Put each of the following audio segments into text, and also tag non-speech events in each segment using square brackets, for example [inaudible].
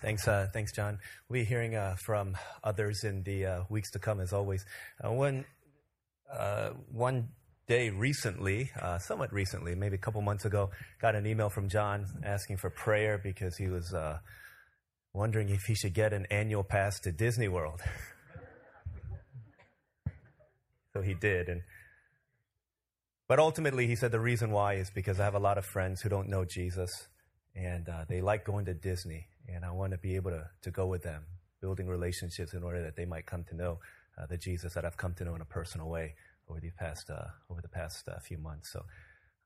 Thanks, uh, thanks, John. We'll be hearing uh, from others in the uh, weeks to come, as always. Uh, one, uh, one day recently, uh, somewhat recently, maybe a couple months ago, got an email from John asking for prayer because he was wondering if he should get an annual pass to Disney World. [laughs] so he did, and but ultimately, he said the reason why is because I have a lot of friends who don't know Jesus, and they like going to Disney and I want to be able to, to go with them, building relationships in order that they might come to know uh, the Jesus that I've come to know in a personal way over the past, uh, over the past uh, few months. So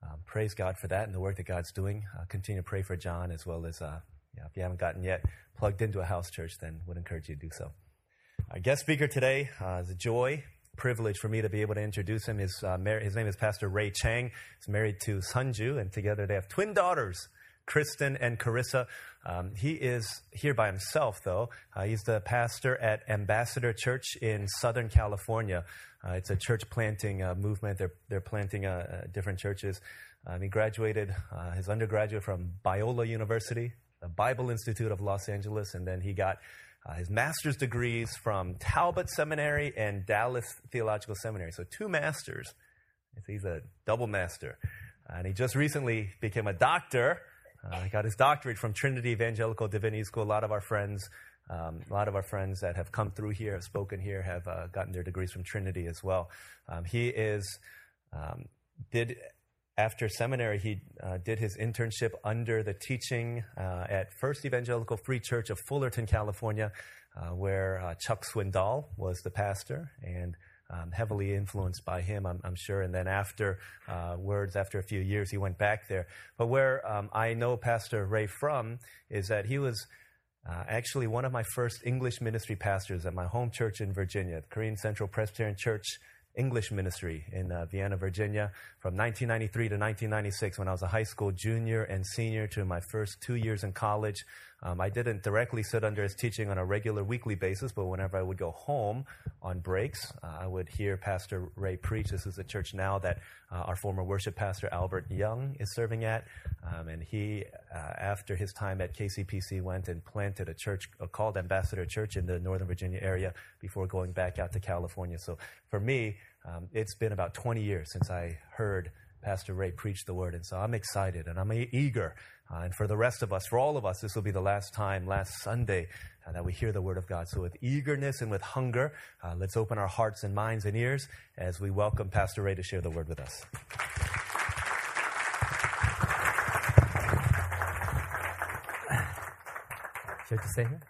um, praise God for that and the work that God's doing. continue to pray for John as well as, uh, yeah, if you haven't gotten yet plugged into a house church, then would encourage you to do so. Our guest speaker today uh, is a joy, privilege for me to be able to introduce him. His, uh, mar- his name is Pastor Ray Chang. He's married to Sunju, and together they have twin daughters, Kristen and Carissa. Um, he is here by himself, though. Uh, he's the pastor at Ambassador Church in Southern California. Uh, it's a church planting uh, movement. They're, they're planting uh, uh, different churches. Um, he graduated uh, his undergraduate from Biola University, the Bible Institute of Los Angeles, and then he got his master's degrees from Talbot Seminary and Dallas Theological Seminary. So, two masters. He's a double master. And he just recently became a doctor uh, he got his doctorate from Trinity Evangelical Divinity School. A lot of our friends, um, a lot of our friends that have come through here, have spoken here, have uh, gotten their degrees from Trinity as well. Um, he is um, did after seminary, he uh, did his internship under the teaching uh, at First Evangelical Free Church of Fullerton, California, uh, where uh, Chuck Swindoll was the pastor and um, heavily influenced by him, I'm, I'm sure. And then after uh, words, after a few years, he went back there. But where um, I know Pastor Ray from is that he was uh, actually one of my first English ministry pastors at my home church in Virginia, the Korean Central Presbyterian Church English ministry in uh, Vienna, Virginia, from 1993 to 1996 when I was a high school junior and senior to my first two years in college. Um, I didn't directly sit under his teaching on a regular weekly basis, but whenever I would go home on breaks, uh, I would hear Pastor Ray preach. This is a church now that uh, our former worship pastor Albert Young is serving at. Um, and he, uh, after his time at KCPC, went and planted a church uh, called Ambassador Church in the Northern Virginia area before going back out to California. So for me, um, it's been about 20 years since I heard Pastor Ray preached the word. And so I'm excited and I'm eager uh, and for the rest of us, for all of us, this will be the last time, last Sunday, uh, that we hear the Word of God. So, with eagerness and with hunger, uh, let's open our hearts and minds and ears as we welcome Pastor Ray to share the Word with us. Should I say here?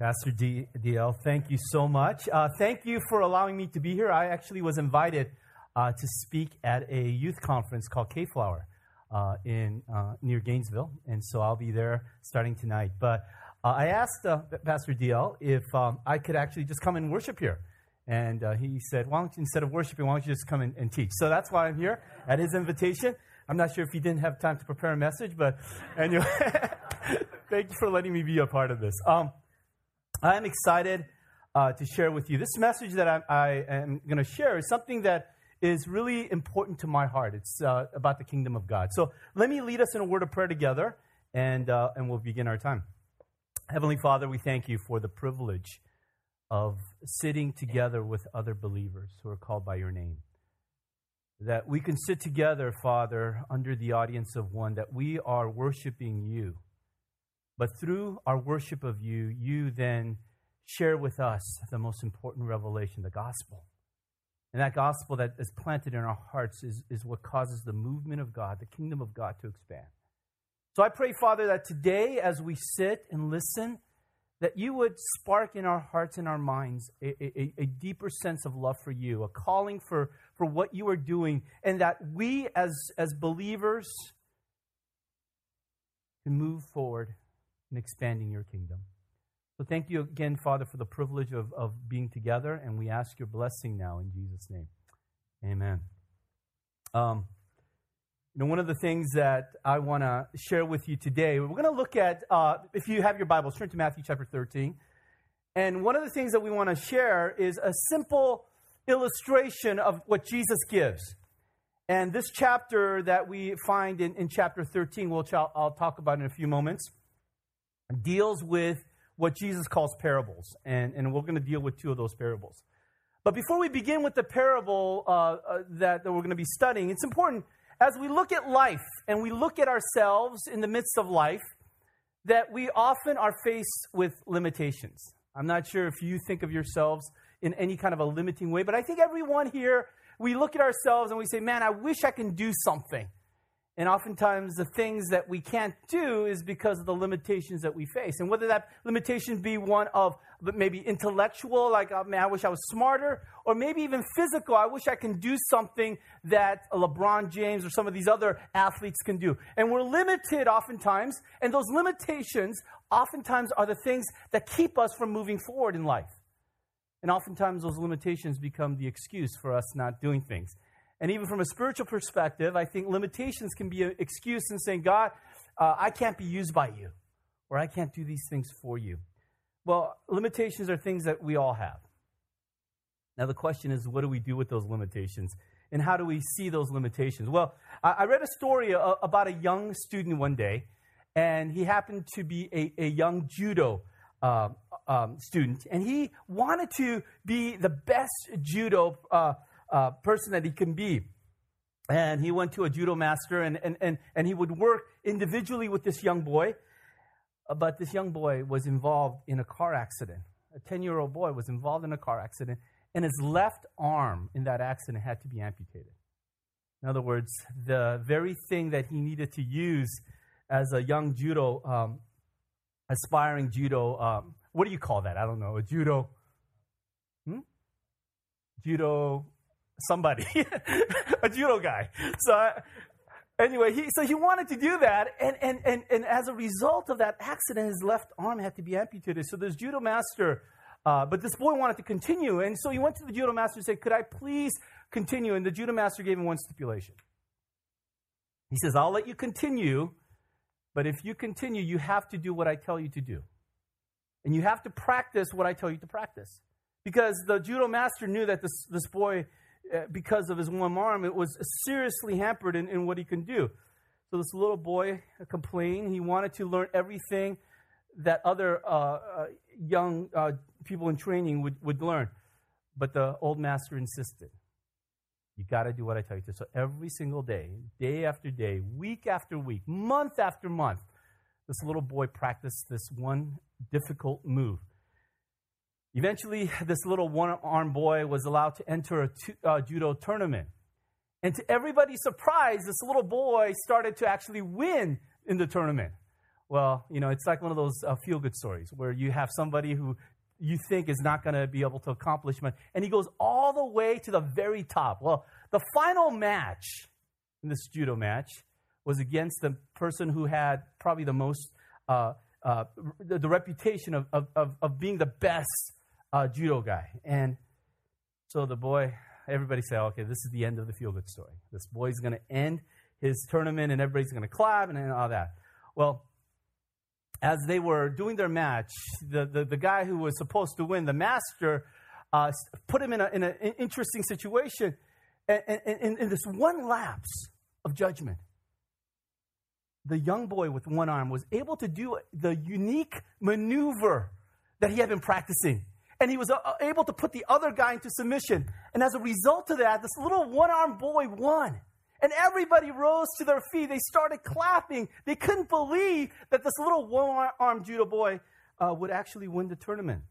Pastor D- DL, thank you so much. Uh, thank you for allowing me to be here. I actually was invited uh, to speak at a youth conference called K Flower uh, in uh, near Gainesville, and so I'll be there starting tonight. But uh, I asked uh, Pastor DL if um, I could actually just come and worship here, and he said, "Why don't you, instead of worshiping, why don't you just come and, and, teach?" So that's why I'm here at his invitation. I'm not sure if he didn't have time to prepare a message, but [laughs] anyway, [laughs] thank you for letting me be a part of this. Um, I'm excited uh, to share with you this message that I, I am going to share is something that is really important to my heart. It's uh, about the kingdom of God. So let me lead us in a word of prayer together, and, uh, and we'll begin our time. Heavenly Father, we thank you for the privilege of sitting together with other believers who are called by your name. That we can sit together, Father, under the audience of one, that we are worshiping you. But through our worship of you, you then share with us the most important revelation, the gospel. And that gospel that is planted in our hearts is, is what causes the movement of God, the kingdom of God to expand. So I pray, Father, that today as we sit and listen, that you would spark in our hearts and our minds a, a, a, deeper sense of love for you, a calling for, for what you are doing, and that we as, as believers can move forward in expanding your kingdom. So thank you again, Father, for the privilege of, of being together, and we ask your blessing now in Jesus' name. Amen. Um, you know, one of the things that I want to share with you today, we're going to look at, uh, if you have your Bibles, turn to Matthew chapter 13. And one of the things that we want to share is a simple illustration of what Jesus gives. And this chapter that we find in, in chapter 13, which I'll, I'll talk about in a few moments, deals with what Jesus calls parables. And, and we're going to deal with two of those parables. But before we begin with the parable uh, uh, that, that we're going to be studying, it's important as we look at life and we look at ourselves in the midst of life that we often are faced with limitations. I'm not sure if you think of yourselves in any kind of a limiting way, but I think everyone here, we look at ourselves and we say, man, I wish I can do something. And oftentimes, the things that we can't do is because of the limitations that we face. And whether that limitation be one of maybe intellectual, like, oh, man, I wish I was smarter, or maybe even physical, I wish I can do something that LeBron James or some of these other athletes can do. And we're limited oftentimes, and those limitations oftentimes are the things that keep us from moving forward in life. And oftentimes, those limitations become the excuse for us not doing things. And even from a spiritual perspective, I think limitations can be an excuse in saying, God, uh, I can't be used by you, or I can't do these things for you. Well, limitations are things that we all have. Now, the question is, what do we do with those limitations? And how do we see those limitations? Well, I, read a story uh, about a young student one day, and he happened to be a, a young judo uh, um, student, and he wanted to be the best judo uh, uh, person that he can be. And he went to a judo master and, and, and, and he would work individually with this young boy. But this young boy was involved in a car accident. A 10 year old boy was involved in a car accident, and his left arm in that accident had to be amputated. In other words, the very thing that he needed to use as a young judo, um, aspiring judo, um, what do you call that? I don't know. A judo, hmm? judo somebody, [laughs] a judo guy. So I, anyway, he, so he wanted to do that, and, and, and, and as a result of that accident, his left arm had to be amputated. So this judo master, uh, but this boy wanted to continue, and so he went to the judo master and said, "Could I please continue?" And the judo master gave him one stipulation. He says, "I'll let you continue, but if you continue, you have to do what I tell you to do, and you have to practice what I tell you to practice." Because the judo master knew that this, this boy because of his one arm, it was seriously hampered in, in what he can do. So this little boy complained. He wanted to learn everything that other uh, uh, young uh, people in training would, would learn. But the old master insisted. You got to do what I tell you to. So every single day, day after day, week after week, month after month, this little boy practiced this one difficult move. Eventually, this little one armed boy was allowed to enter a uh, judo tournament. And to everybody's surprise, this little boy started to actually win in the tournament. Well, you know, it's like one of those uh, feel good stories where you have somebody who you think is not going to be able to accomplish much, and he goes all the way to the very top. Well, the final match in this judo match was against the person who had probably the most, uh, uh, the, the, reputation of, of, of being the best uh, judo guy. And so the boy, everybody said, okay, this is the end of the feel good story. This boy's going to end his tournament and everybody's going to clap and all that. Well, as they were doing their match, the, the, the guy who was supposed to win, the master, uh, put him in, a, in an interesting situation. And, in this one lapse of judgment, the young boy with one arm was able to do the unique maneuver that he had been practicing and he was uh, able to put the other guy into submission. And as a result of that, this little one armed boy won. And everybody rose to their feet. They started clapping. They couldn't believe that this little one armed judo boy uh, would actually win the tournament.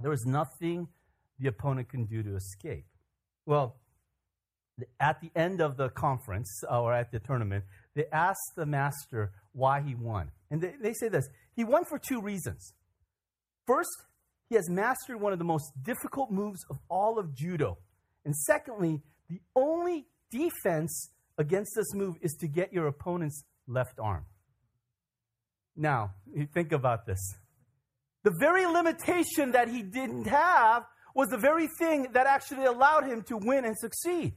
There was nothing the opponent can do to escape. Well, at the end of the conference uh, or at the tournament, they asked the master why he won. And they, they say this he won for two reasons. First, he has mastered one of the most difficult moves of all of judo. And secondly, the only defense against this move is to get your opponent's left arm. Now, think about this. The very limitation that he didn't have was the very thing that actually allowed him to win and succeed.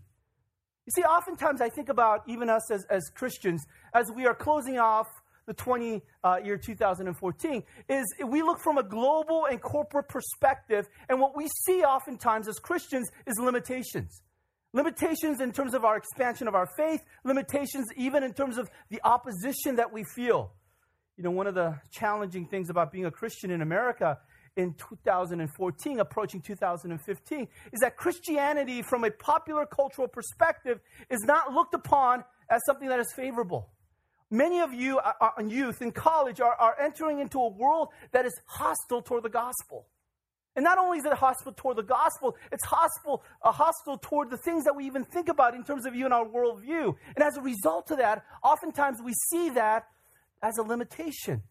You see, oftentimes I think about even us as, as Christians, as we are closing off the 20 uh, year 2014 is we look from a global and corporate perspective, and what we see oftentimes as Christians is limitations. Limitations in terms of our expansion of our faith, limitations even in terms of the opposition that we feel. You know, one of the challenging things about being a Christian in America in 2014, approaching 2015, is that Christianity, from a popular cultural perspective, is not looked upon as something that is favorable. Many of you, are, youth in college, are, are entering into a world that is hostile toward the gospel. And not only is it hostile toward the gospel, it's hostile, uh, hostile toward the things that we even think about in terms of you and our worldview. And as a result of that, oftentimes we see that as a limitation.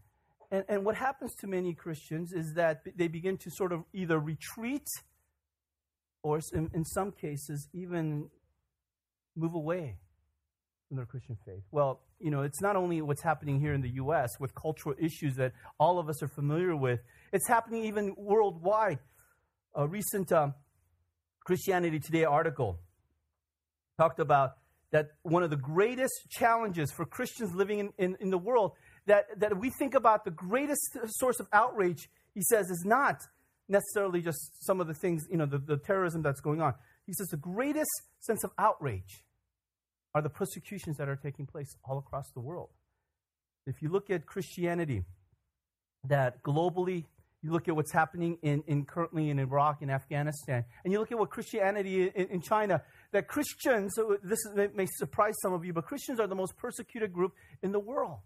And, and what happens to many Christians is that they begin to sort of either retreat or, in, in some cases, even move away from their Christian faith. Well, you know, it's not only what's happening here in the U.S. with cultural issues that all of us are familiar with, it's happening even worldwide. A recent um, Christianity Today article talked about that one of the greatest challenges for Christians living in, in, in the world, that, that we think about the greatest source of outrage, he says, is not necessarily just some of the things, you know, the, the terrorism that's going on. He says the greatest sense of outrage are the persecutions that are taking place all across the world. If you look at Christianity, that globally, you look at what's happening in, in currently in Iraq and Afghanistan, and you look at what Christianity in, in China, that Christians, so this is, may surprise some of you, but Christians are the most persecuted group in the world.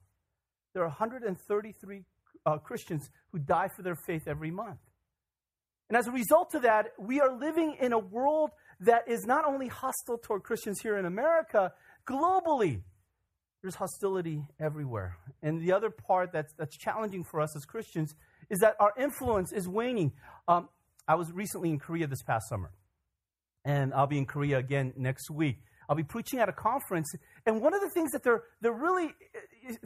There are 133 uh, Christians who die for their faith every month. And as a result of that, we are living in a world that is not only hostile toward Christians here in America, globally, there's hostility everywhere. And the other part that's, that's challenging for us as Christians is that our influence is waning. Um, I was recently in Korea this past summer, and I'll be in Korea again next week. I'll be preaching at a conference, and one of the things that they're, they're really,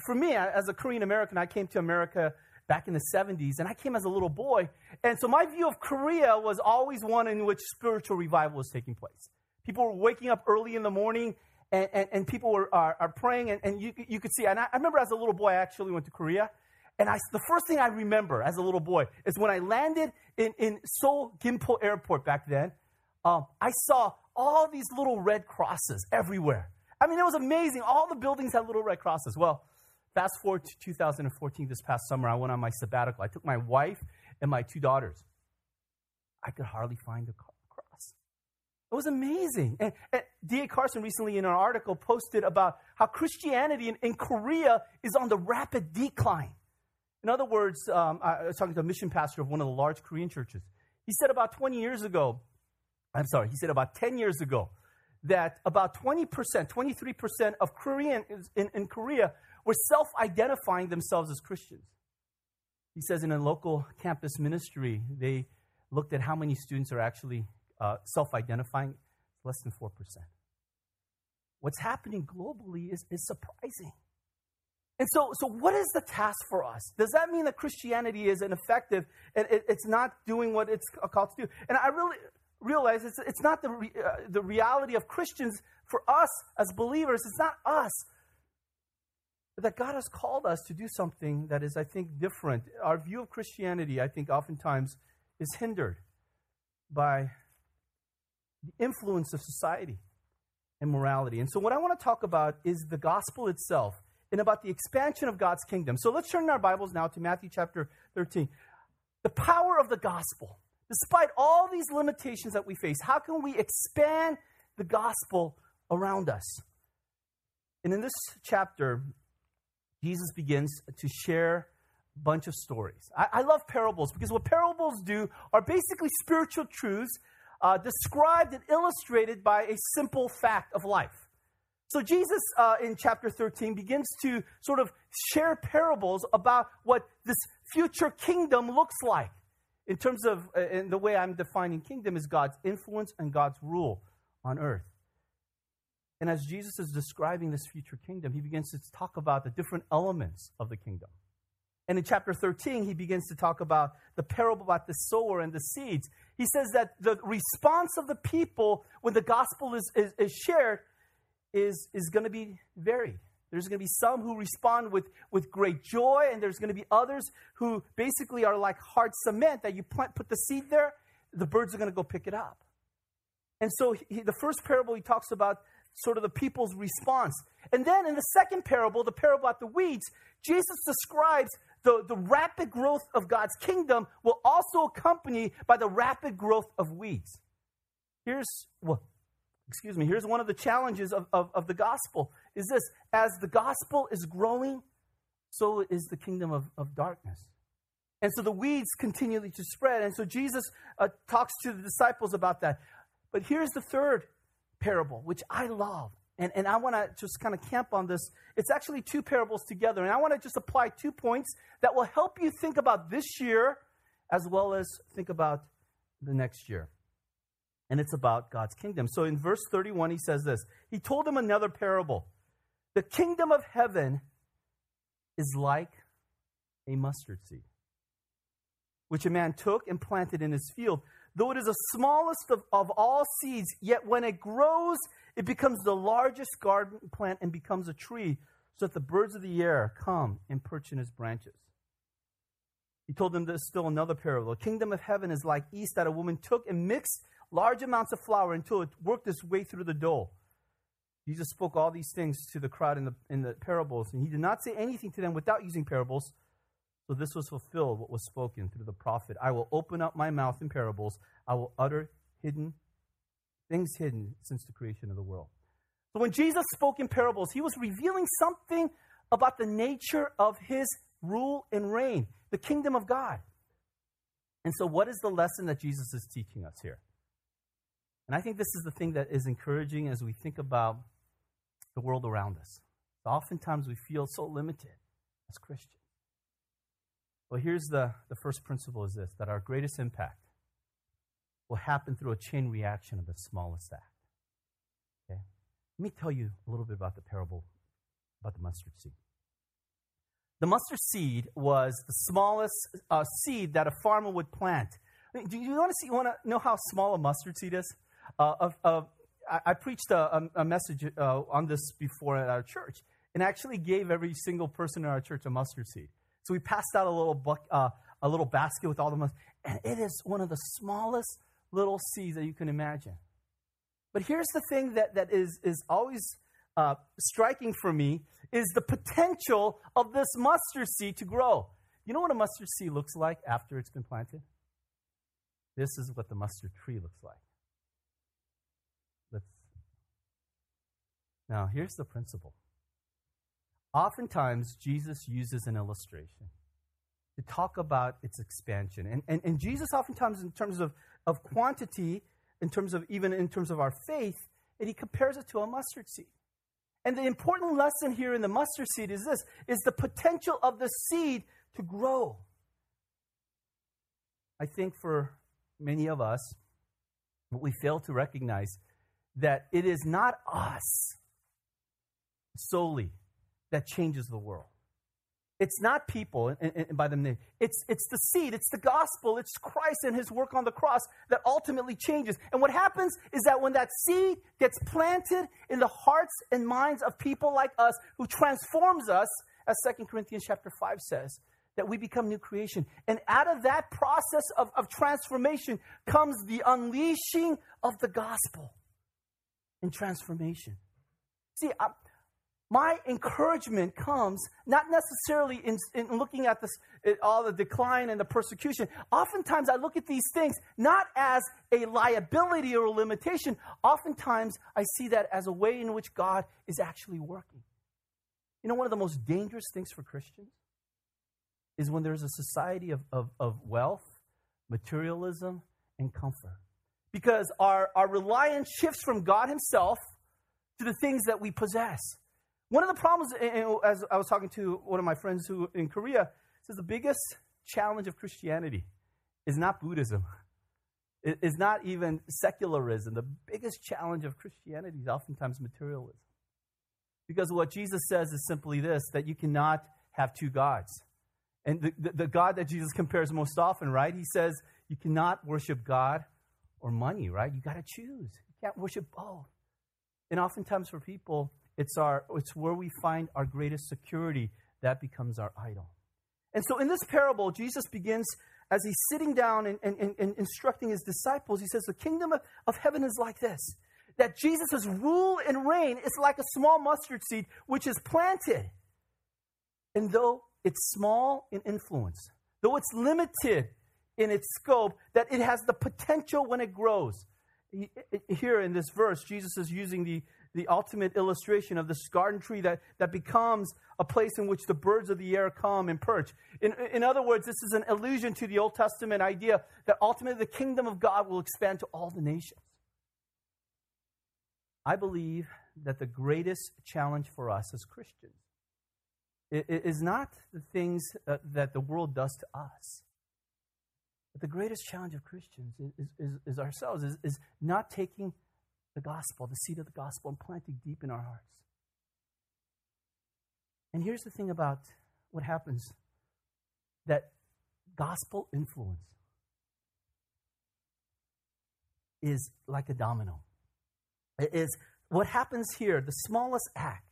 for me, as a Korean American, I came to America back in the 70s, and I came as a little boy. And so my view of Korea was always one in which spiritual revival was taking place. People were waking up early in the morning, and, and, and people were are, are praying, and, and you, you could see. And I, I remember as a little boy, I actually went to Korea. And I, the first thing I remember as a little boy is when I landed in, in Seoul Gimpo Airport back then, um, I saw all these little red crosses everywhere. I mean, it was amazing. All the buildings had little red crosses. Well, Fast forward to 2014, this past summer, I went on my sabbatical. I took my wife and my two daughters. I could hardly find a cross. It was amazing. And, and D.A. Carson recently in an article posted about how Christianity in, in Korea is on the rapid decline. In other words, um, I was talking to a mission pastor of one of the large Korean churches. He said about 20 years ago, I'm sorry, he said about 10 years ago, that about 20%, 23% of Koreans in, in Korea were self identifying themselves as Christians. He says in a local campus ministry, they looked at how many students are actually uh, self identifying, less than 4%. What's happening globally is, is surprising. And so, so, what is the task for us? Does that mean that Christianity is ineffective and it, it's not doing what it's called to do? And I really realize it's, it's not the, re, uh, the reality of Christians for us as believers. It's not us but that God has called us to do something that is, I think, different. Our view of Christianity, I think, oftentimes is hindered by the influence of society and morality. And so, what I want to talk about is the gospel itself and about the expansion of God's kingdom. So, let's turn our Bibles now to Matthew chapter 13. The power of the gospel. Despite all these limitations that we face, how can we expand the gospel around us? And in this chapter, Jesus begins to share a bunch of stories. I, I love parables because what parables do are basically spiritual truths uh, described and illustrated by a simple fact of life. So, Jesus uh, in chapter 13 begins to sort of share parables about what this future kingdom looks like. In terms of, uh, in the way I'm defining kingdom, is God's influence and God's rule on earth. And as Jesus is describing this future kingdom, he begins to talk about the different elements of the kingdom. And in chapter 13, he begins to talk about the parable about the sower and the seeds. He says that the response of the people when the gospel is, is, is shared is, is going to be varied. There's going to be some who respond with, with great joy, and there's going to be others who basically are like hard cement that you plant, put the seed there, the birds are going to go pick it up. And so he, the first parable he talks about sort of the people's response. And then in the second parable, the parable about the weeds, Jesus describes the, the rapid growth of God's kingdom will also accompany by the rapid growth of weeds. Here's well, excuse me, here's one of the challenges of, of, of the gospel is this as the gospel is growing, so is the kingdom of, of darkness. And so the weeds continually to spread. And so Jesus uh, talks to the disciples about that. But here's the third parable, which I love. And, and I want to just kind of camp on this. It's actually two parables together. And I want to just apply two points that will help you think about this year as well as think about the next year. And it's about God's kingdom. So in verse 31, he says this He told them another parable. The kingdom of heaven is like a mustard seed which a man took and planted in his field. Though it is the smallest of, of all seeds, yet when it grows, it becomes the largest garden plant and becomes a tree, so that the birds of the air come and perch in its branches. He told them there's still another parable. The kingdom of heaven is like yeast that a woman took and mixed large amounts of flour until it worked its way through the dough. Jesus spoke all these things to the crowd in the, in the parables, and he did not say anything to them without using parables so this was fulfilled what was spoken through the prophet. I will open up my mouth in parables. I will utter hidden things hidden since the creation of the world. So when Jesus spoke in parables, he was revealing something about the nature of his rule and reign, the kingdom of God. And so, what is the lesson that Jesus is teaching us here? And I think this is the thing that is encouraging as we think about the world around us. Oftentimes, we feel so limited as Christians. Well, here's the, the first principle is this that our greatest impact will happen through a chain reaction of the smallest act. Okay? Let me tell you a little bit about the parable about the mustard seed. The mustard seed was the smallest uh, seed that a farmer would plant. I mean, do you want to see? Want to know how small a mustard seed is? Uh, of, of, I, I, preached a, a message uh, on this before at our church, and actually gave every single person in our church a mustard seed. So we passed out a little uh, a little basket with all the money, and it is one of the smallest little seeds that you can imagine. But here's the thing that, that is, is always uh, striking for me is the potential of this mustard seed to grow. You know what a mustard seed looks like after it's been planted? This is what the mustard tree looks like. Let's, now, here's the principle oftentimes Jesus uses an illustration to talk about its expansion. And, and, and Jesus oftentimes, in terms of, of quantity, in terms of even in terms of our faith, and he compares it to a mustard seed. And the important lesson here in the mustard seed is this is the potential of the seed to grow. I think for many of us, we fail to recognize that it is not us solely that changes the world. It's not people and, and by the name. It's, it's the seed, it's the gospel, it's Christ and his work on the cross that ultimately changes. And what happens is that when that seed gets planted in the hearts and minds of people like us who transforms us, as 2 Corinthians chapter 5 says, that we become new creation. And out of that process of, of transformation comes the unleashing of the gospel and transformation. See, I, my encouragement comes not necessarily in, in looking at this, all the decline and the persecution. Oftentimes, I look at these things not as a liability or a limitation. Oftentimes, I see that as a way in which God is actually working. You know, one of the most dangerous things for Christians is when there's a society of, of, of wealth, materialism, and comfort. Because our, our reliance shifts from God Himself to the things that we possess. One of the problems, as I was talking to one of my friends who in Korea, says the biggest challenge of Christianity is not Buddhism. It is not even secularism. The biggest challenge of Christianity is oftentimes materialism. Because what Jesus says is simply this that you cannot have two gods. And the, the, the, God that Jesus compares most often, right? He says you cannot worship God or money, right? You got to choose. You can't worship both. And oftentimes for people, it's, our, it's where we find our greatest security. That becomes our idol. And so in this parable, Jesus begins as he's sitting down and, and, and, instructing his disciples. He says, The kingdom of, of heaven is like this. that Jesus' rule and reign is like a small mustard seed which is planted. And though it's small in influence, though it's limited in its scope, that it has the potential when it grows. Here in this verse, Jesus is using the, the ultimate illustration of this garden tree that, that becomes a place in which the birds of the air come and perch. In, in other words, this is an allusion to the Old Testament idea that ultimately the kingdom of God will expand to all the nations. I believe that the greatest challenge for us as Christians is not the things uh, that the world does to us. But the greatest challenge of Christians is, is, is ourselves, is, is not taking the gospel, the seed of the gospel, and planting deep in our hearts. And here's the thing about what happens that gospel influence is like a domino. It is what happens here, the smallest act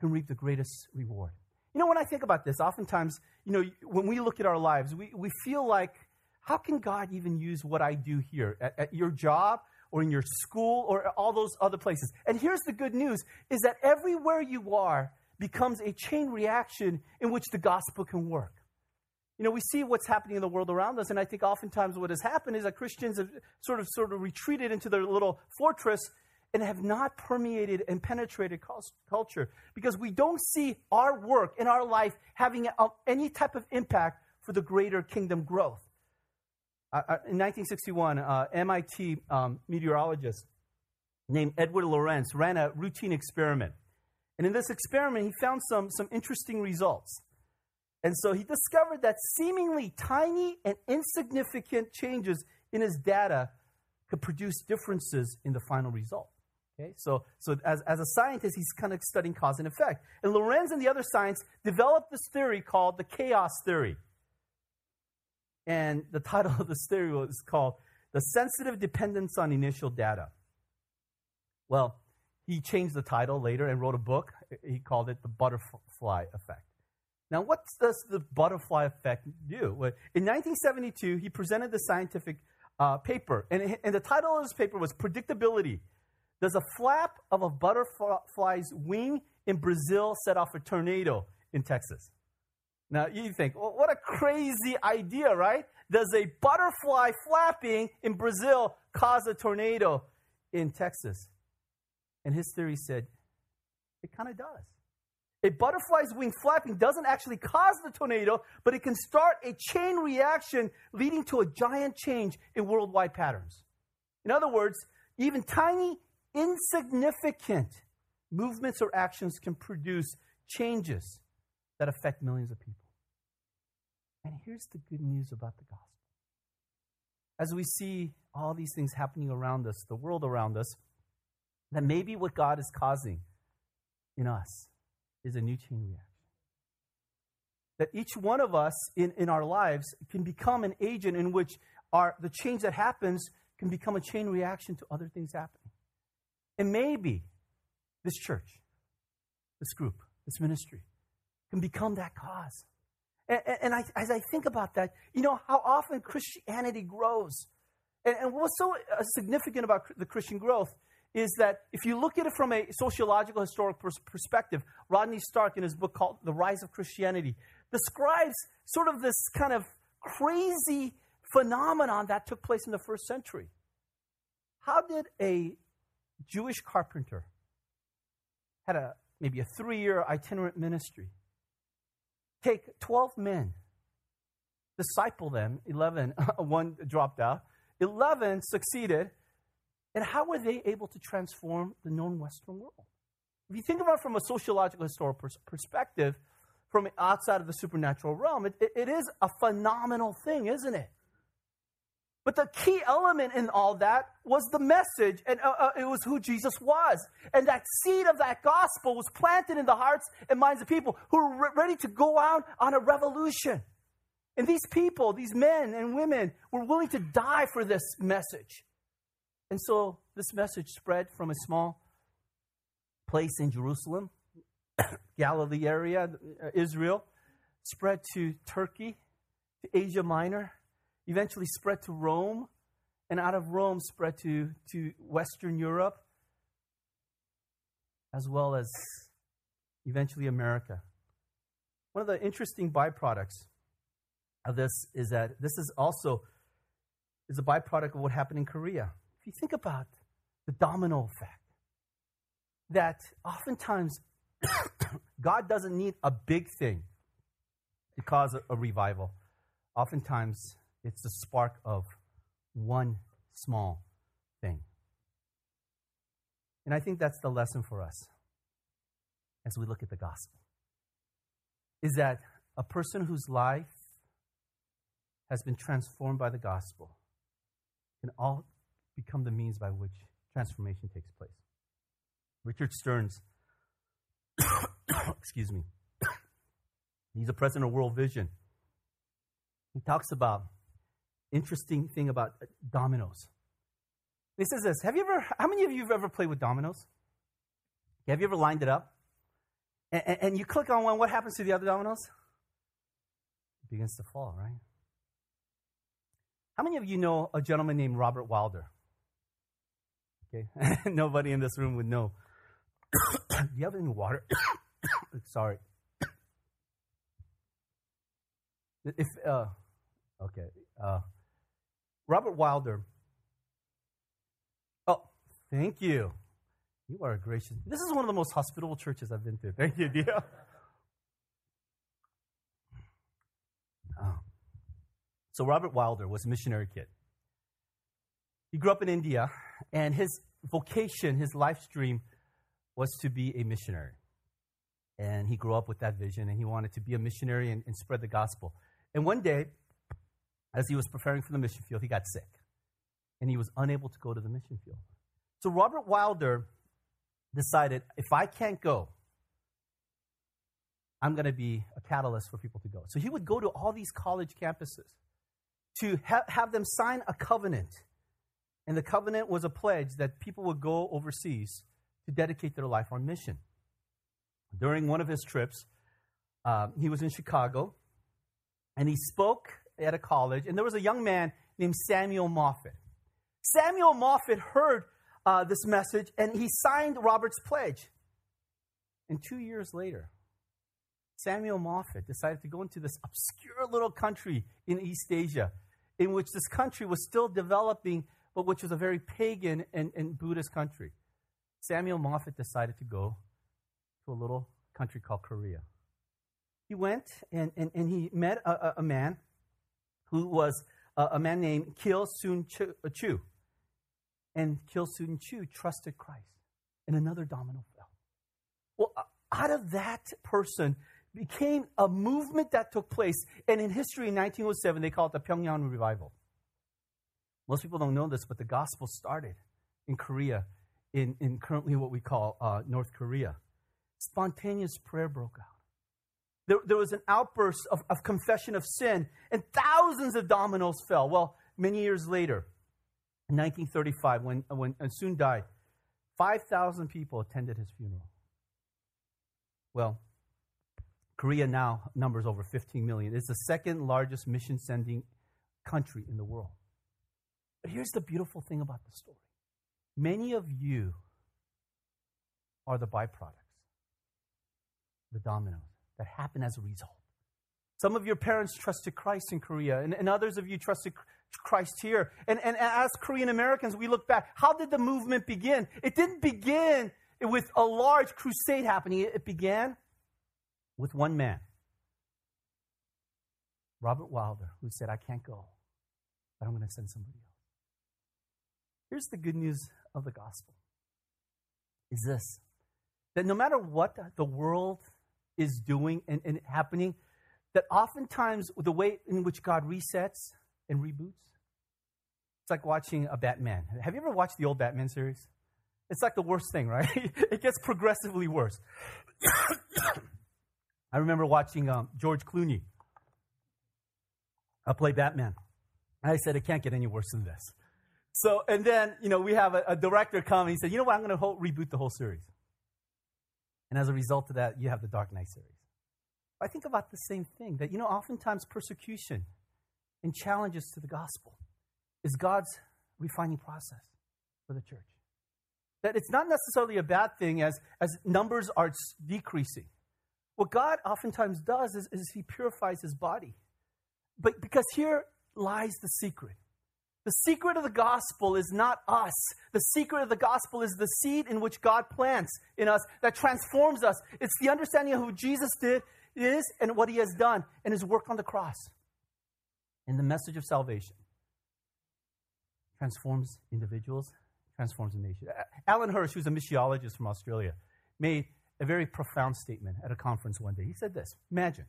can reap the greatest reward. You know, when I think about this, oftentimes, you know, when we look at our lives, we, we feel like, how can God even use what I do here at, at your job or in your school or all those other places? And here's the good news is that everywhere you are becomes a chain reaction in which the gospel can work. You know, we see what's happening in the world around us, and I think oftentimes what has happened is that Christians have sort of sort of retreated into their little fortress and have not permeated and penetrated culture because we don't see our work in our life having any type of impact for the greater kingdom growth. Uh, uh in 1961, uh, MIT um, meteorologist named Edward Lorenz ran a routine experiment. And in this experiment, he found some, some interesting results. And so he discovered that seemingly tiny and insignificant changes in his data could produce differences in the final result. Okay, so, so as, as a scientist, he's kind of studying cause and effect. And Lorenz and the other scientists developed this theory called the chaos theory. And the [laughs] title of the theory was called The Sensitive Dependence on Initial Data. Well, he changed the title later and wrote a book. He called it The Butterfly Effect. Now, what does the butterfly effect do? In 1972, he presented the scientific uh, paper, and, and the title of his paper was Predictability does a flap of a butterfly's wing in Brazil set off a tornado in Texas? Now you think, well, what a crazy idea, right? Does a butterfly flapping in Brazil cause a tornado in Texas? And his theory said, it kind of does. A butterfly's wing flapping doesn't actually cause the tornado, but it can start a chain reaction leading to a giant change in worldwide patterns. In other words, even tiny insignificant movements or actions can produce changes that affect millions of people. And here's the good news about the gospel. As we see all these things happening around us, the world around us, that maybe what God is causing in us is a new chain reaction. That each one of us in, in our lives can become an agent in which our, the change that happens can become a chain reaction to other things happening. And maybe this church, this group, this ministry can become that cause. And, and I, as I think about that, you know how often Christianity grows. And, and what's so uh, significant about the Christian growth is that if you look at it from a sociological historic perspective, Rodney Stark, in his book called The Rise of Christianity, describes sort of this kind of crazy phenomenon that took place in the first century. How did a Jewish carpenter, had a maybe a three year itinerant ministry. Take 12 men, disciple them, 11, [laughs] one dropped out, 11 succeeded. And how were they able to transform the known Western world? If you think about it from a sociological historical perspective, from outside of the supernatural realm, it, it, it is a phenomenal thing, isn't it? But the key element in all that was the message, and uh, uh, it was who Jesus was. And that seed of that gospel was planted in the hearts and minds of people who were re- ready to go out on a revolution. And these people, these men and women, were willing to die for this message. And so this message spread from a small place in Jerusalem, [coughs] Galilee area, uh, Israel, spread to Turkey, to Asia Minor eventually spread to Rome, and out of Rome spread to, to Western Europe, as well as eventually America. One of the interesting byproducts of this is that this is also is a byproduct of what happened in Korea. If you think about the domino effect, that oftentimes [coughs] God doesn't need a big thing to cause a, a revival. Oftentimes, it's the spark of one small thing. And I think that's the lesson for us as we look at the gospel. Is that a person whose life has been transformed by the gospel can all become the means by which transformation takes place. Richard Stearns, [coughs] excuse me, [coughs] he's a president of World Vision. He talks about interesting thing about dominoes. He says this Have you ever, how many of you have ever played with dominoes? Have you ever lined it up? And, and, and you click on one, what happens to the other dominoes? It begins to fall, right? How many of you know a gentleman named Robert Wilder? Okay, [laughs] nobody in this room would know. [coughs] Do you have any water? [coughs] Sorry. If uh, okay, uh, Robert Wilder. Oh, thank you. You are gracious. This is one of the most hospitable churches I've been to. Thank you, Dia. [laughs] Oh. So Robert Wilder was a missionary kid. He grew up in India, and his vocation, his life stream, was to be a missionary. And he grew up with that vision, and he wanted to be a missionary and, and spread the gospel. And one day, as he was preparing for the mission field, he got sick, and he was unable to go to the mission field. So Robert Wilder decided if I can't go, I'm going to be a catalyst for people to go. So he would go to all these college campuses to ha- have them sign a covenant. And the covenant was a pledge that people would go overseas to dedicate their life on mission. During one of his trips, uh, he was in Chicago and he spoke at a college, and there was a young man named Samuel Moffett. Samuel Moffett heard uh, this message and he signed Robert's pledge. And two years later, Samuel Moffett decided to go into this obscure little country in East Asia, in which this country was still developing, but which was a very pagan and, and Buddhist country. Samuel Moffett decided to go to a little country called Korea. He went and, and, and he met a, a man who was a, a man named Kil Soon uh, Chu. And Kil Soon Chu trusted Christ, and another domino fell. Well, uh, out of that person became a movement that took place, and in history in 1907, they call it the Pyongyang Revival. Most people don't know this, but the gospel started in Korea, in, in currently what we call uh, North Korea. Spontaneous prayer broke out. There, there was an outburst of, of confession of sin, and thousands of dominoes fell. Well, many years later, in 1935, when, when Soon died, 5,000 people attended his funeral. Well, Korea now numbers over 15 million. It's the second largest mission sending country in the world. But here's the beautiful thing about the story many of you are the byproducts, the dominoes that happen as a result. Some of your parents trusted Christ in Korea, and, and others of you trusted Christ here. And, and as Korean Americans, we look back. How did the movement begin? It didn't begin with a large crusade happening, it began with one man, Robert Wilder, who said, I can't go, but I'm going to send somebody else. Here's the good news of the gospel is this that no matter what the world is doing and, and happening, that oftentimes the way in which God resets and reboots, it's like watching a Batman. Have you ever watched the old Batman series? It's like the worst thing, right? [laughs] it gets progressively worse. [coughs] I remember watching um, George Clooney I play Batman. And I said, it can't get any worse than this. So, and then, you know, we have a, a director come and he said, you know what, I'm going to reboot the whole series. And as a result of that, you have the Dark Knight series. I think about the same thing that, you know, oftentimes persecution and challenges to the gospel is God's refining process for the church. That it's not necessarily a bad thing as, as numbers are decreasing. What God oftentimes does is, is He purifies His body. But because here lies the secret. The secret of the gospel is not us. The secret of the gospel is the seed in which God plants in us that transforms us. It's the understanding of who Jesus did is and what he has done and his work on the cross. And the message of salvation transforms individuals, transforms a nation. Alan Hirsch, who's a missiologist from Australia, made a very profound statement at a conference one day. He said this Imagine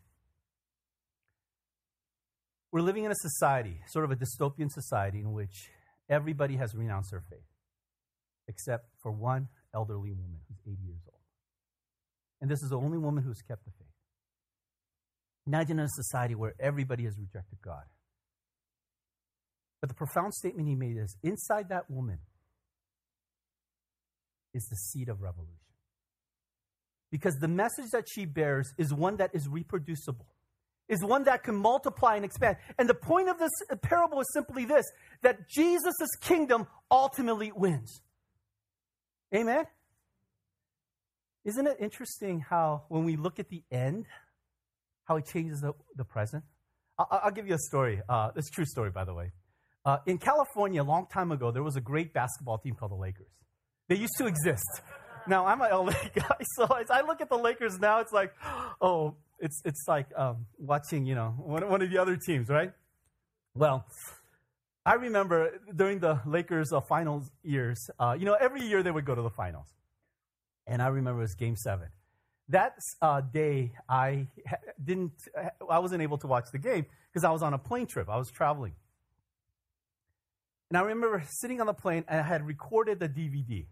we're living in a society, sort of a dystopian society, in which everybody has renounced their faith, except for one elderly woman who's 80 years old. And this is the only woman who's kept the faith. Imagine a society where everybody has rejected God. But the profound statement he made is inside that woman is the seed of revolution. Because the message that she bears is one that is reproducible, is one that can multiply and expand. And the point of this parable is simply this that Jesus' kingdom ultimately wins. Amen? Isn't it interesting how, when we look at the end, how it changes the, the present? I'll, I'll give you a story. Uh, it's a true story, by the way. Uh, in California, a long time ago, there was a great basketball team called the Lakers. They used to exist. Now, I'm an LA [laughs] guy, so as I look at the Lakers now, it's like, [gasps] oh, it's, it's like um, watching, you know, one, one of the other teams, right? Well, I remember during the Lakers uh, finals years, uh, you know, every year they would go to the finals. And I remember it was game seven. That uh, day, I didn't, I wasn't able to watch the game because I was on a plane trip. I was traveling. And I remember sitting on the plane and I had recorded the DVD,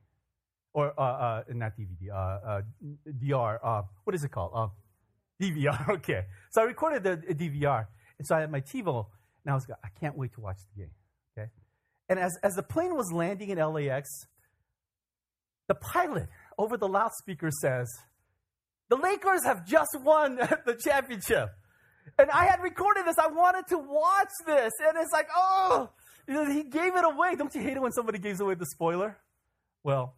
or uh, uh, not DVD, DR. Uh, what is it called? DVR. [laughs] Okay. So I recorded the DVR, and so I had my TiVo, and I was, like, I can't wait to watch the game. Okay. And as as the plane was landing in LAX, the pilot over the loudspeaker says, "The Lakers have just won [laughs] the championship." And I had recorded this. I wanted to watch this, and it's like, oh he gave it away. Don't you hate it when somebody gives away the spoiler? Well,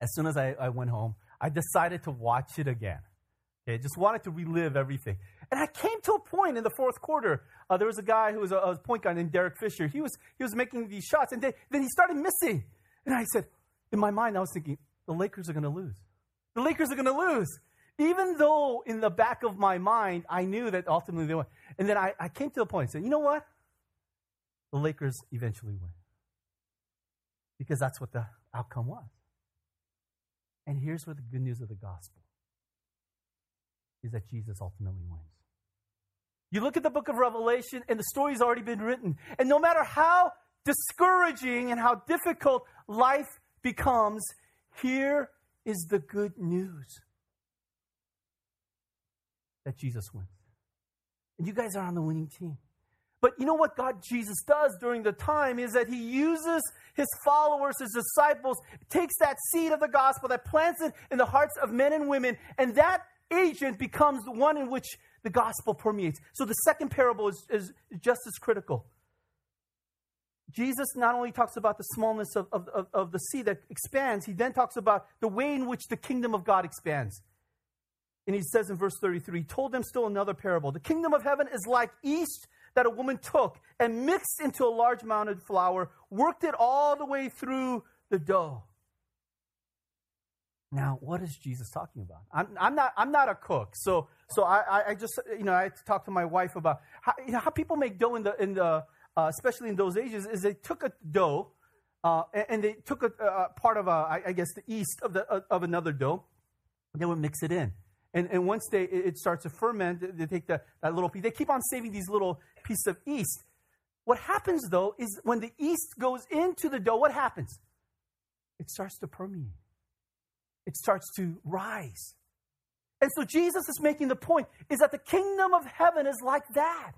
as soon as I, I went home, I decided to watch it again. Okay, just wanted to relive everything. And I came to a point in the fourth quarter. Uh, there was a guy who was a, a, point guard named Derek Fisher. He was, he was making these shots, and they, then he started missing. And I said, in my mind, I was thinking, the Lakers are going to lose. The Lakers are going to lose. Even though in the back of my mind, I knew that ultimately they won. And then I, I came to the point and said, you know what? the Lakers eventually win. Because that's what the outcome was. And here's where the good news of the gospel is that Jesus ultimately wins. You look at the book of Revelation, and the story's already been written. And no matter how discouraging and how difficult life becomes, here is the good news that Jesus wins. And you guys are on the winning team. But you know what God Jesus does during the time is that he uses his followers, his disciples, takes that seed of the gospel that plants it in the hearts of men and women, and that agent becomes the one in which the gospel permeates. So the second parable is, is just as critical. Jesus not only talks about the smallness of, of, of, of the sea that expands, he then talks about the way in which the kingdom of God expands. And he says in verse 33, he told them still another parable. The kingdom of heaven is like yeast that a woman took and mixed into a large amount of flour, worked it all the way through the dough. Now, what is Jesus talking about? I'm, I'm not, I'm not a cook, so, so I, I just, you know, I talked to my wife about how, you know, how people make dough in the, in the uh, especially in those ages, is they took a dough uh, and, and, they took a, a part of, a, I, I guess, the yeast of, the, of another dough, and they would mix it in. And, and once they, it starts to ferment, they take the, that little piece. They keep on saving these little pieces of yeast. What happens, though, is when the yeast goes into the dough, what happens? It starts to permeate. It starts to rise. And so Jesus is making the point is that the kingdom of heaven is like that.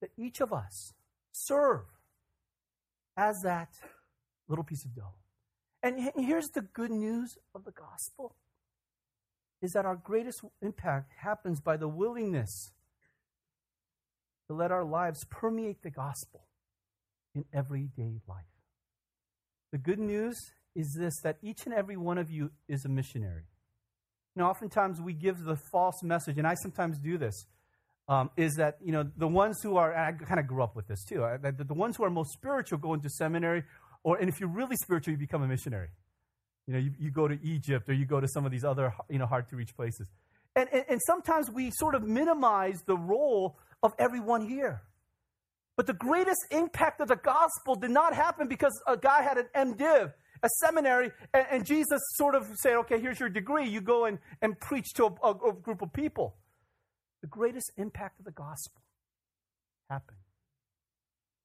That each of us serve as that little piece of dough. And here's the good news of the gospel is that our greatest impact happens by the willingness to let our lives permeate the gospel in everyday life. The good news is this that each and every one of you is a missionary. Now, oftentimes we give the false message, and I sometimes do this. Um, is that you know the ones who are I kind of grew up with this too. The, the ones who are most spiritual go into seminary, or and if you're really spiritual, you become a missionary. You know, you, you go to Egypt or you go to some of these other you know hard to reach places, and, and and sometimes we sort of minimize the role of everyone here. But the greatest impact of the gospel did not happen because a guy had an MDiv a seminary, and, and, Jesus sort of said, okay, here's your degree. You go and, and preach to a, a, a group of people. The greatest impact of the gospel happened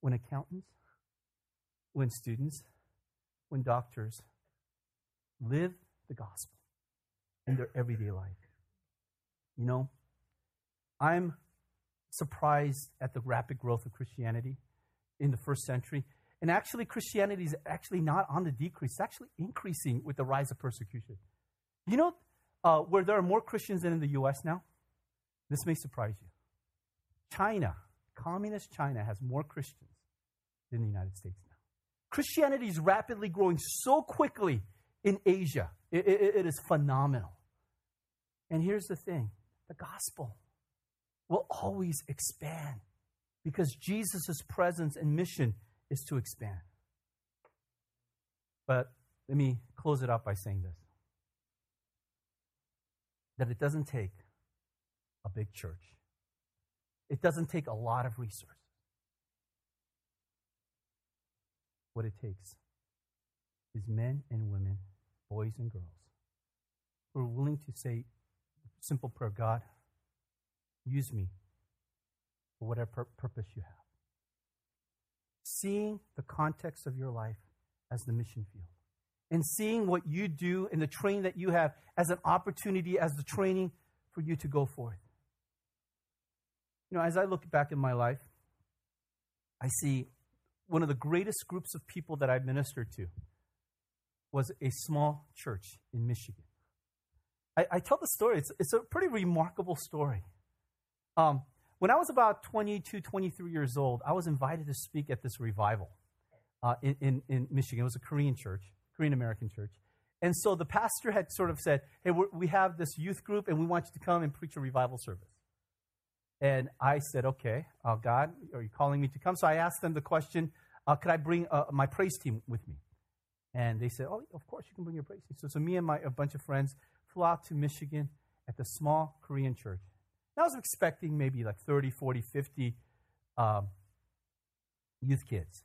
when accountants, when students, when doctors live the gospel in their everyday life. You know, I'm surprised at the rapid growth of Christianity in the first century. And actually, Christianity is actually not on the decrease, it's actually increasing with the rise of persecution. You know uh, where there are more Christians than in the U.S. now? This may surprise you. China, communist China, has more Christians than the United States now. Christianity is rapidly growing so quickly in Asia. it, it, it is phenomenal. And here's the thing the gospel will always expand because Jesus' presence and mission is to expand. But let me close it up by saying this that it doesn't take a big church, it doesn't take a lot of resources. What it takes is men and women, boys and girls, who are willing to say, simple prayer God, use me for whatever purpose you have seeing the context of your life as the mission field and seeing what you do and the training that you have as an opportunity, as the training for you to go forth. You know, as I look back in my life, I see one of the greatest groups of people that I ministered to was a small church in Michigan. I, I tell the story, it's, it's a pretty remarkable story. Um, when I was about 22, 23 years old, I was invited to speak at this revival uh, in, in, in, Michigan. It was a Korean church, Korean American church. And so the pastor had sort of said, Hey, we have this youth group and we want you to come and preach a revival service. And I said, Okay, uh, God, are you calling me to come? So I asked them the question, uh, Could I bring uh, my praise team with me? And they said, Oh, of course, you can bring your praise team. So, so me and my, a bunch of friends flew out to Michigan at the small Korean church. I was expecting maybe like 30, 40, 50 um, youth kids.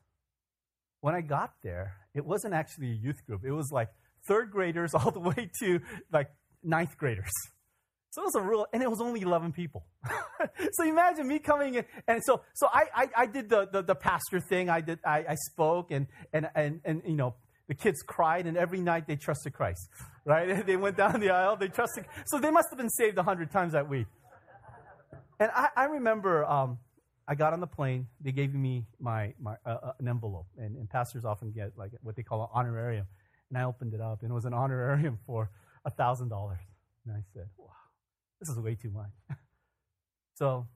When I got there, it wasn't actually a youth group. It was like third graders [laughs] all the way to like ninth graders. So it was a real, and it was only 11 people. [laughs] so imagine me coming in. And so, so I, I, I did the, the, the, pastor thing. I did, I, I spoke and, and, and, and, you know, the kids cried and every night they trusted Christ, [laughs] right? They went down the aisle, they trusted. So they must have been saved a hundred times that week. And I, I remember um, I got on the plane. They gave me my, my uh, uh an envelope, and, and, pastors often get like what they call an honorarium. And I opened it up, and it was an honorarium for a thousand dollars. And I said, "Wow, this is way too much." [laughs] so,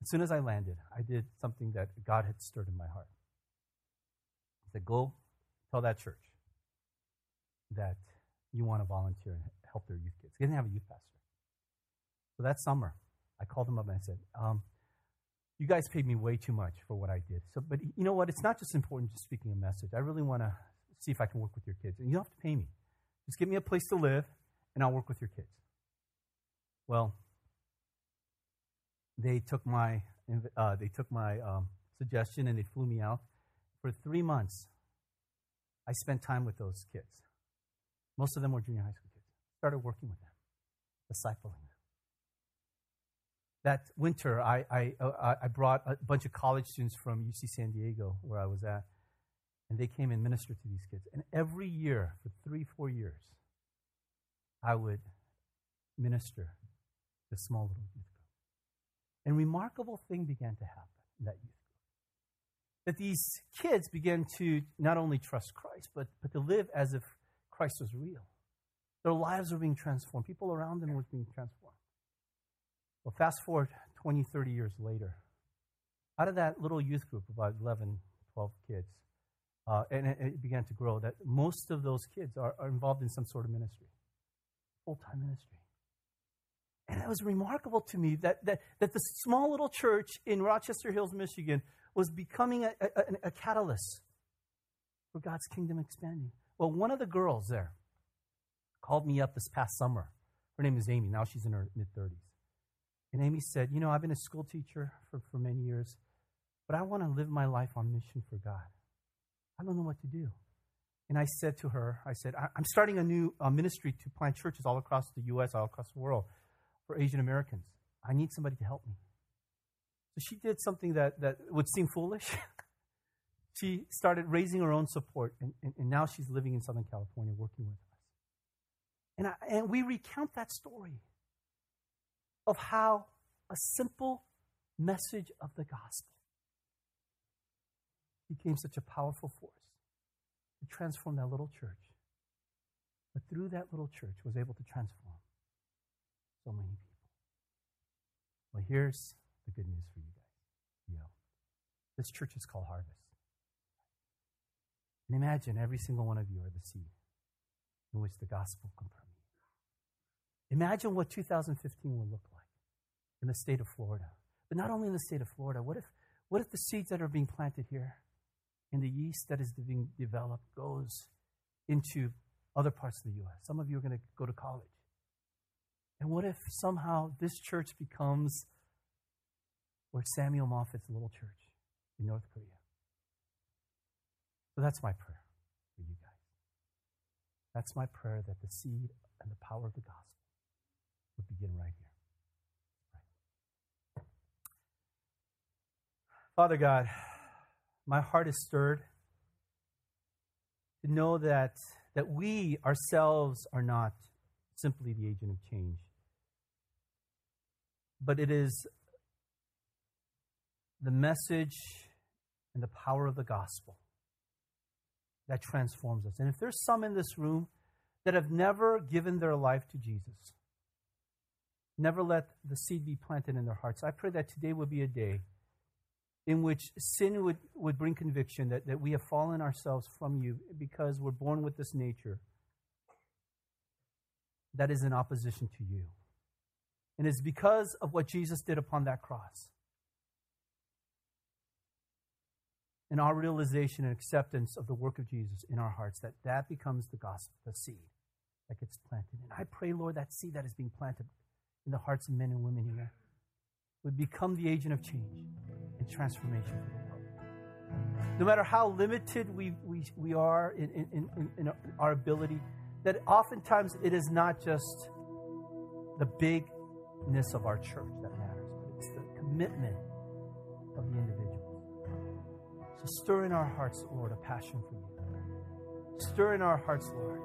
as soon as I landed, I did something that God had stirred in my heart. I said, "Go tell that church that you want to volunteer and help their youth kids." They didn't have a youth pastor. So that summer, I called them up and I said, um, you guys paid me way too much for what I did. So, but you know what? It's not just important just speaking a message. I really want to see if I can work with your kids. And you don't have to pay me. Just give me a place to live, and I'll work with your kids. Well, they took my uh, they took my um, suggestion and they flew me out for three months. I spent time with those kids. Most of them were junior high school kids. Started working with them, discipling that winter, I, I, uh, I brought a bunch of college students from UC San Diego, where I was at, and they came and ministered to these kids. And every year, for three, four years, I would minister to small little youth group. And remarkable thing began to happen in that youth group. That these kids began to not only trust Christ, but, but to live as if Christ was real. Their lives were being transformed. People around them were being transformed. Well, fast forward 20, 30 years later. Out of that little youth group, about 11, 12 kids, uh, and it, it began to grow, that most of those kids are, are involved in some sort of ministry, full time ministry. And it was remarkable to me that, that, that the small little church in Rochester Hills, Michigan, was becoming a, a, a catalyst for God's kingdom expanding. Well, one of the girls there called me up this past summer. Her name is Amy. Now she's in her mid 30s. And Amy said, You know, I've been a school teacher for, for many years, but I want to live my life on mission for God. I don't know what to do. And I said to her, I said, I'm starting a new uh, ministry to plant churches all across the U.S., all across the world for Asian Americans. I need somebody to help me. So she did something that, that would seem foolish. [laughs] she started raising her own support, and, and, and, now she's living in Southern California working with us. And, I, and we recount that story of how a simple message of the gospel became such a powerful force to transform that little church. But through that little church was able to transform so many people. Well, here's the good news for you guys. You know, this church is called Harvest. And imagine every single one of you are the seed in which the gospel can permeate. Imagine what 2015 will look like in the state of Florida. But not only in the state of Florida, what if, what if the seeds that are being planted here and the yeast that is being developed goes into other parts of the U.S. Some of you are going to go to college. And what if somehow this church becomes where Samuel Moffett's little church in North Korea? So that's my prayer for you guys. That's my prayer that the seed and the power of the gospel would begin right here. Right. Father God, my heart is stirred to know that, that we ourselves are not simply the agent of change, but it is the message and the power of the gospel that transforms us. And if there's some in this room that have never given their life to Jesus, never let the seed be planted in their hearts, I pray that today would be a day in which sin would, would bring conviction that, that we have fallen ourselves from you because we're born with this nature that is in opposition to you. And it's because of what Jesus did upon that cross. And our realization and acceptance of the work of Jesus in our hearts, that that becomes the gospel, the seed that gets planted. And I pray, Lord, that seed that is being planted in the hearts of men and women here would become the agent of change transformation. No matter how limited we, we, we are in, in, in, in our ability, that oftentimes it is not just the bigness of our church that matters, but it's the commitment of the individual. So stir in our hearts, Lord, a passion for you. Stir in our hearts, Lord,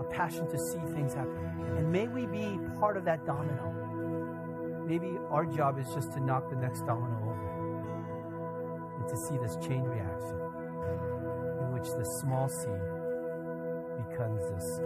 a passion to see things happen. And may we be part of that domino maybe our job is just to knock the next domino over and to see this chain reaction in which this small seed becomes this